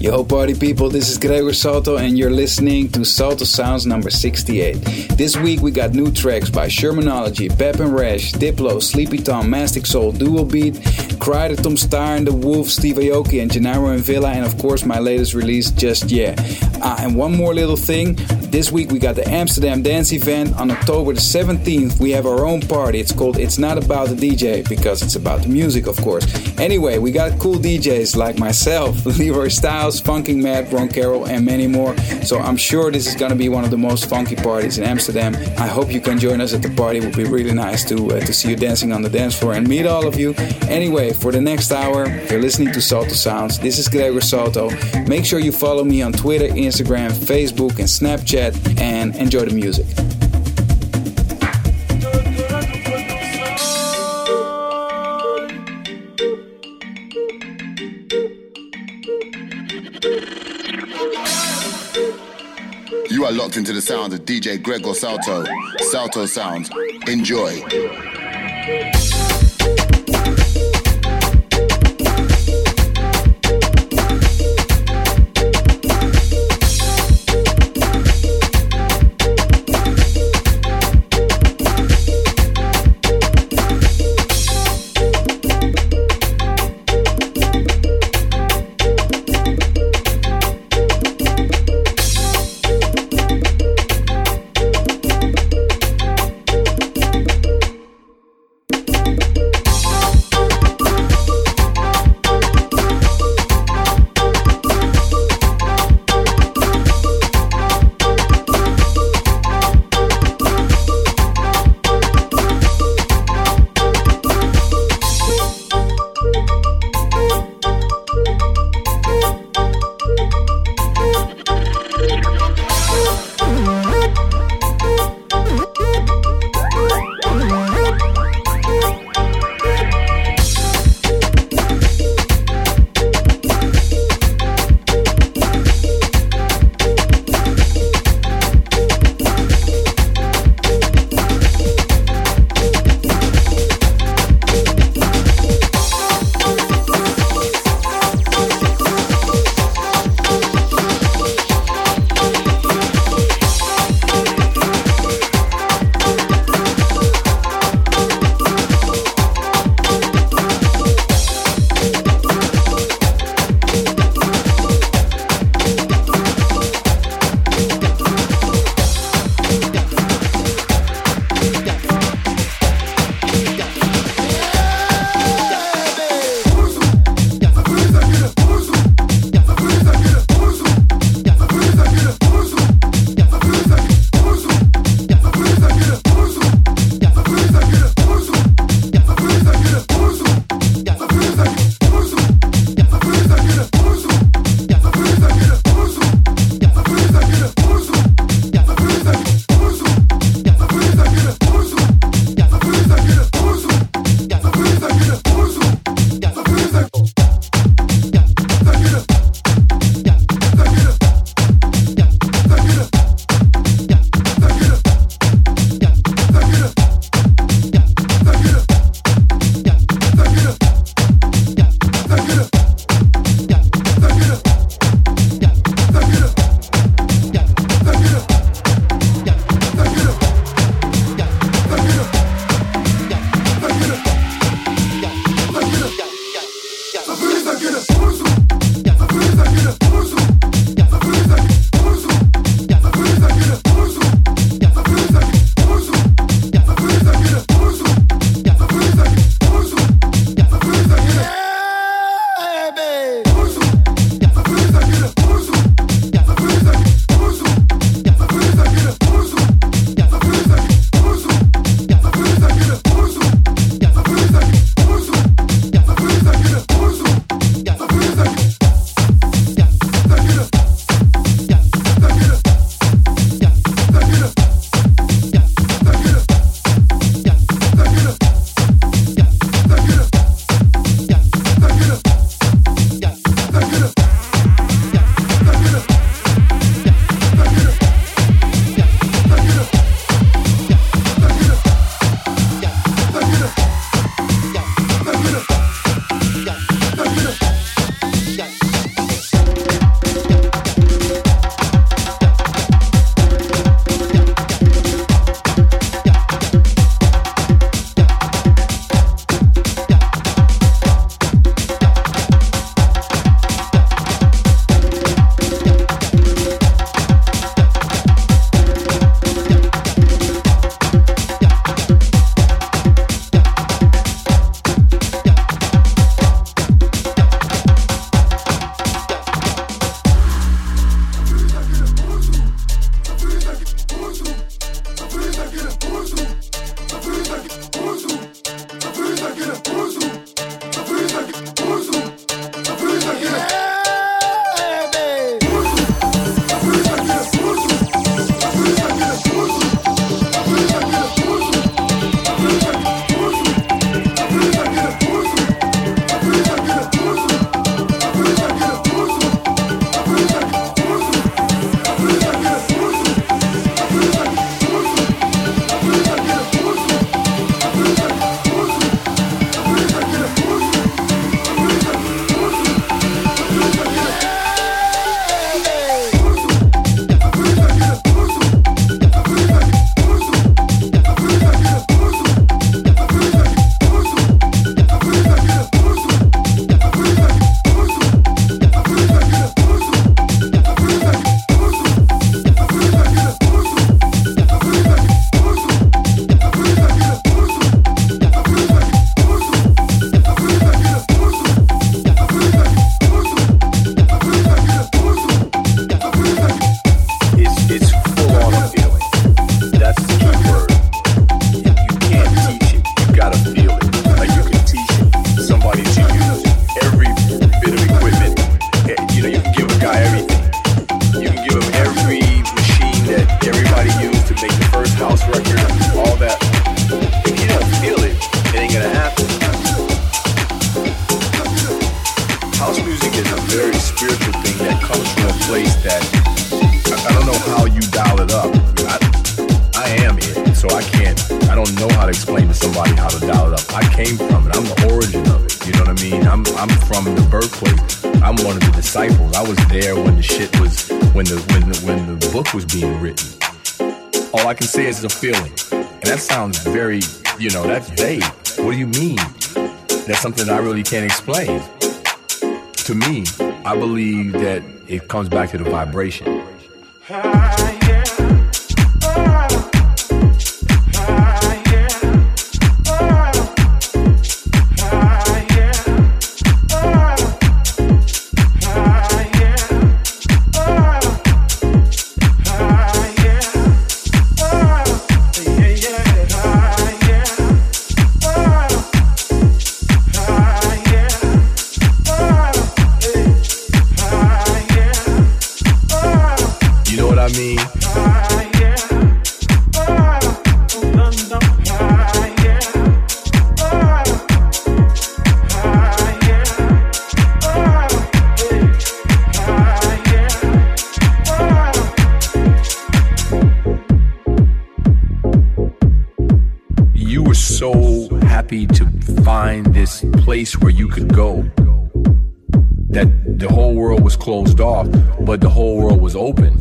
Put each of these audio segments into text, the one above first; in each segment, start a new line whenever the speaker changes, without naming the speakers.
Yo, party people, this is Gregor Salto, and you're listening to Salto Sounds number 68. This week we got new tracks by Shermanology, Pep and Rash, Diplo, Sleepy Tom, Mastiksoul, Dual Beat, Kryder, Tom Staar and the Wolf, Steve Aoki, and Gennaro and Villa, and of course my latest release, Just Yeah. Ah, and one more little thing. This week we got the Amsterdam Dance event on October the 17th. We have our own party. It's called It's Not About the DJ because it's about the music, of course. Anyway, we got cool DJs like myself, Leroy Styles, Funking Mad, Ron Carroll, and many more. So I'm sure this is going to be one of the most funky parties in Amsterdam. I hope you can join us at the party. It would be really nice to uh, to see you dancing on the dance floor and meet all of you. Anyway, for the next hour, you're listening to Salto Sounds. This is Gregor Salto. Make sure you follow me on Twitter, Instagram, Facebook, and Snapchat, and enjoy the music.
Into the sounds of DJ Gregor Salto. Salto Sounds. Enjoy.
Can say is it's a feeling, and that sounds very, you know, that's vague. What do you mean? That's something I really can't explain. To me, I believe that it comes back to the vibration.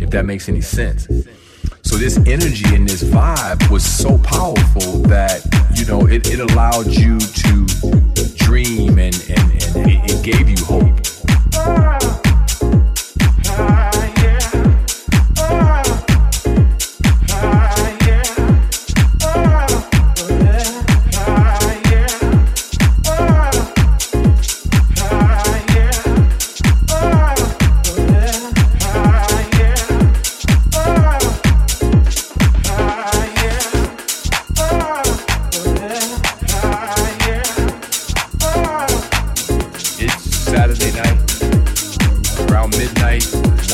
If that makes any sense. So this energy and this vibe was so powerful that, you know, it, it allowed you to dream and, and, and it, it gave you hope.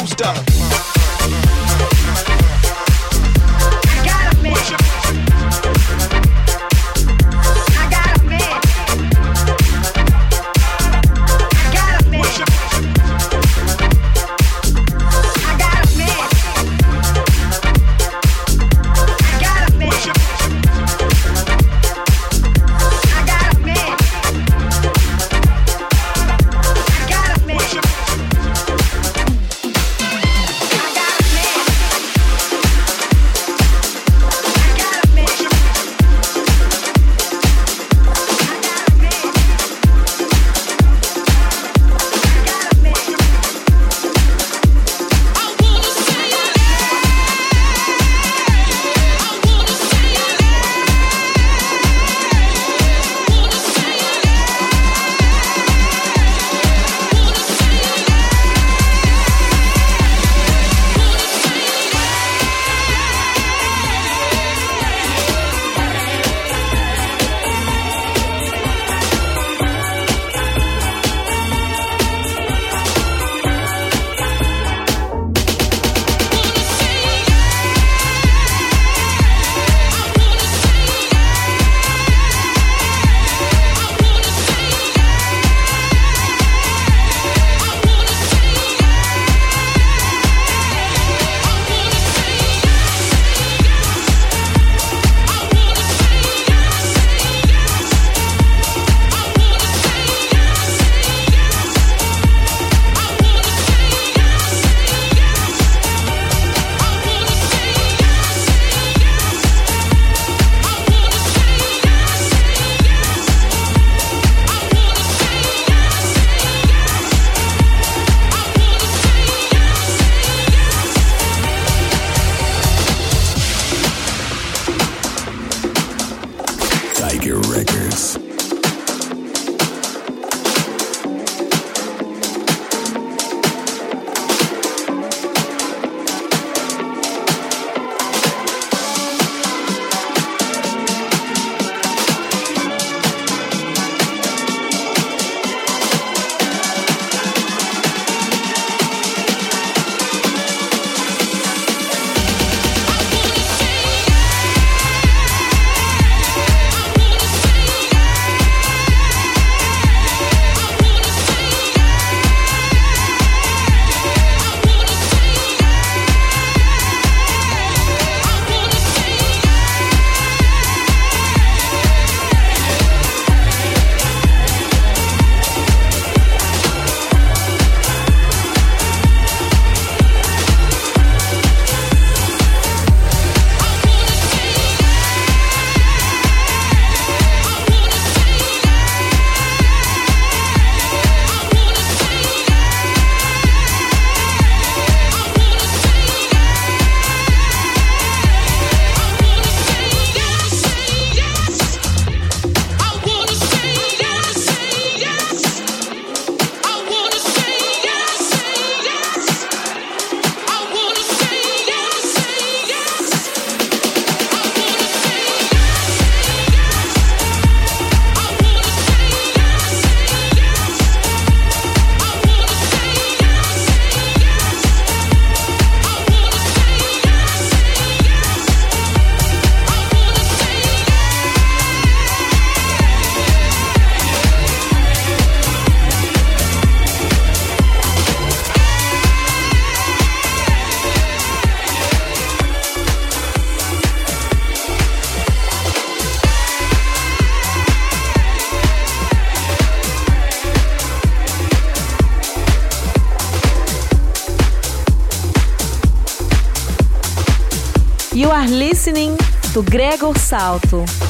Who's done? Gregor Salto.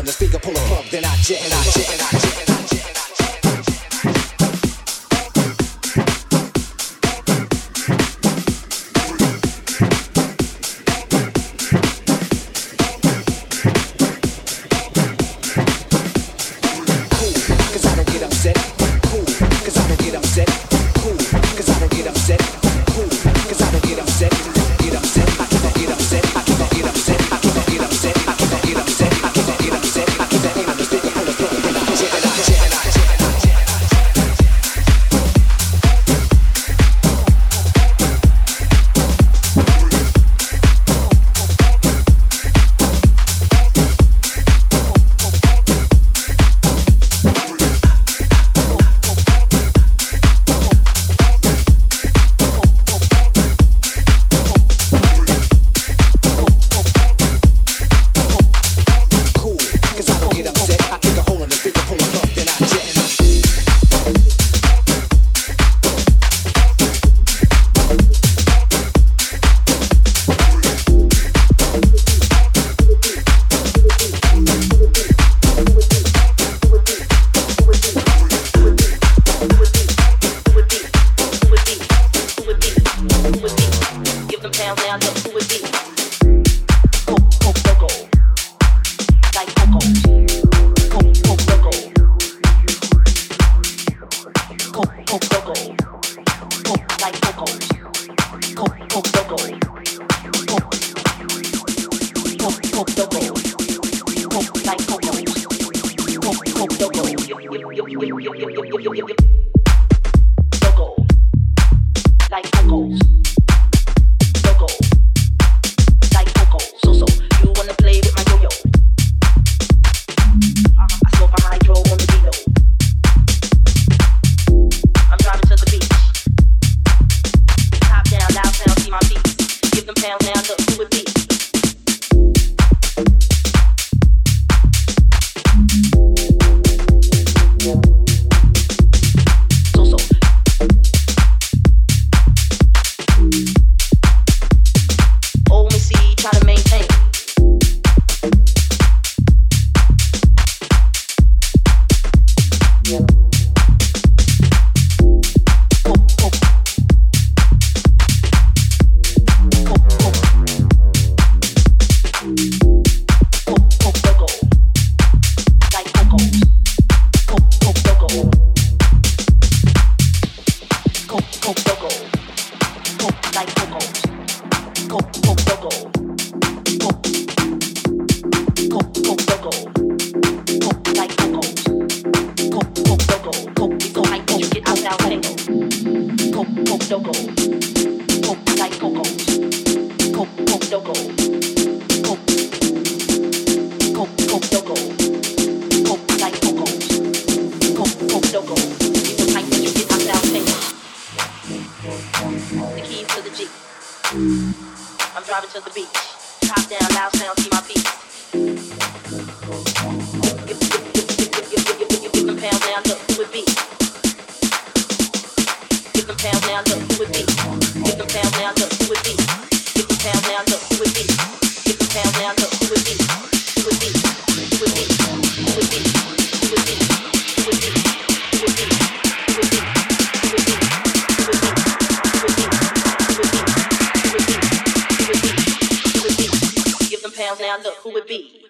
pulling the speaker, pull a plug, then I jet, and I jet, and I jet. goals. be.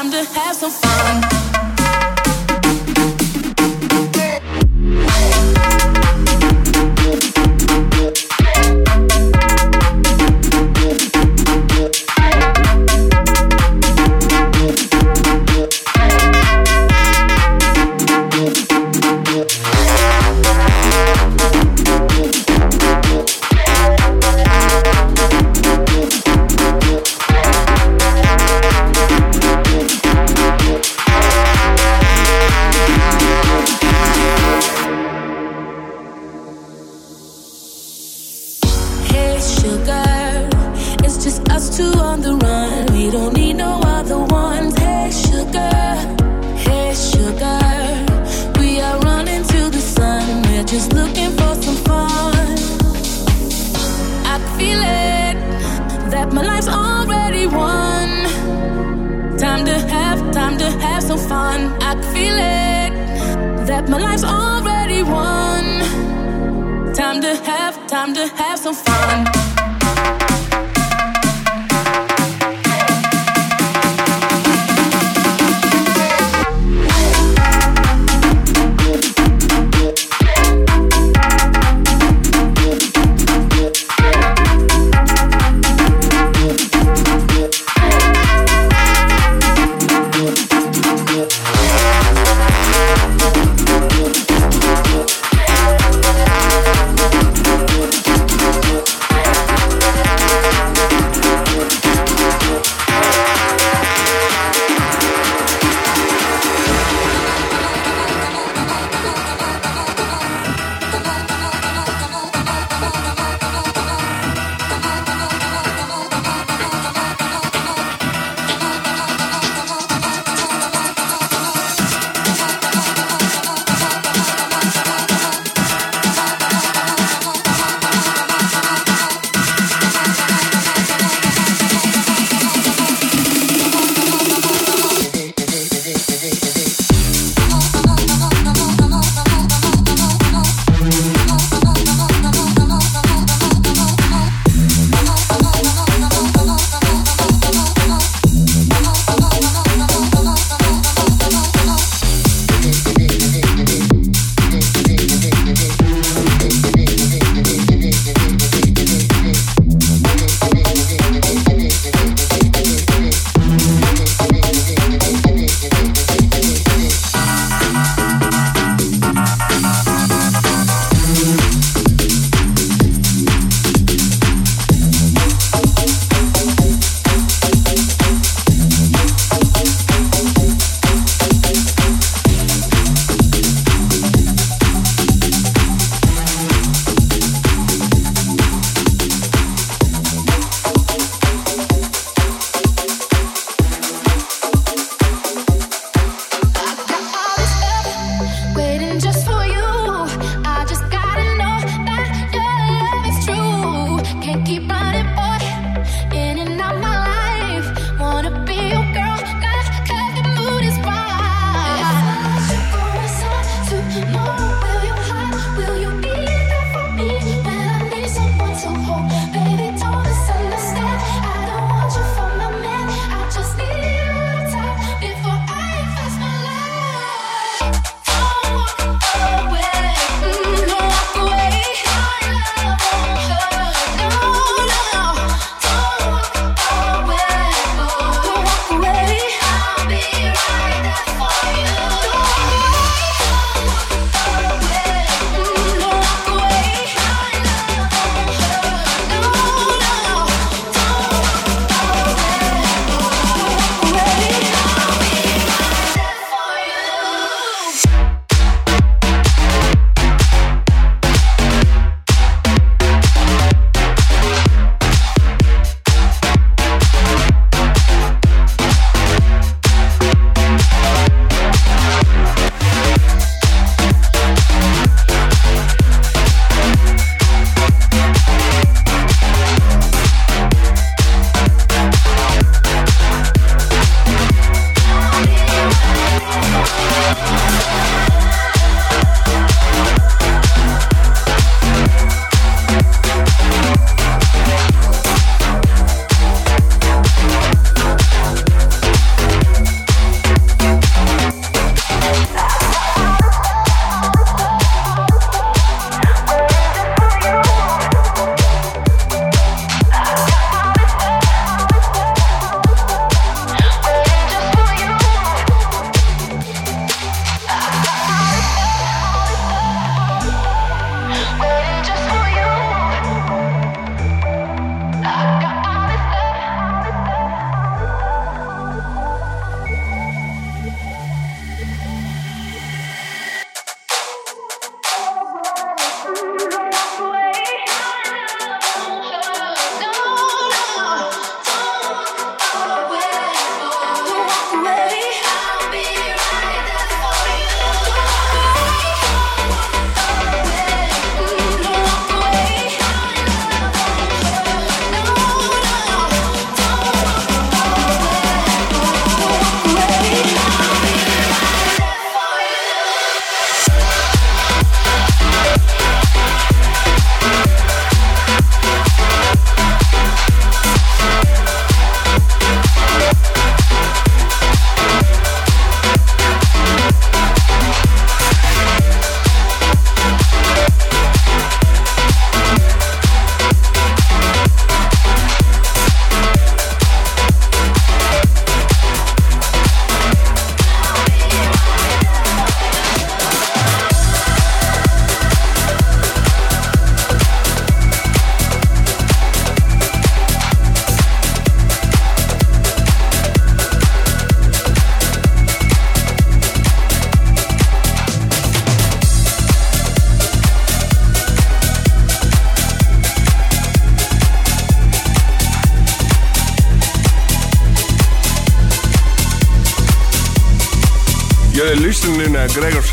Time to have some fun.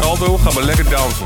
Saldo. Gaan we lekker dansen.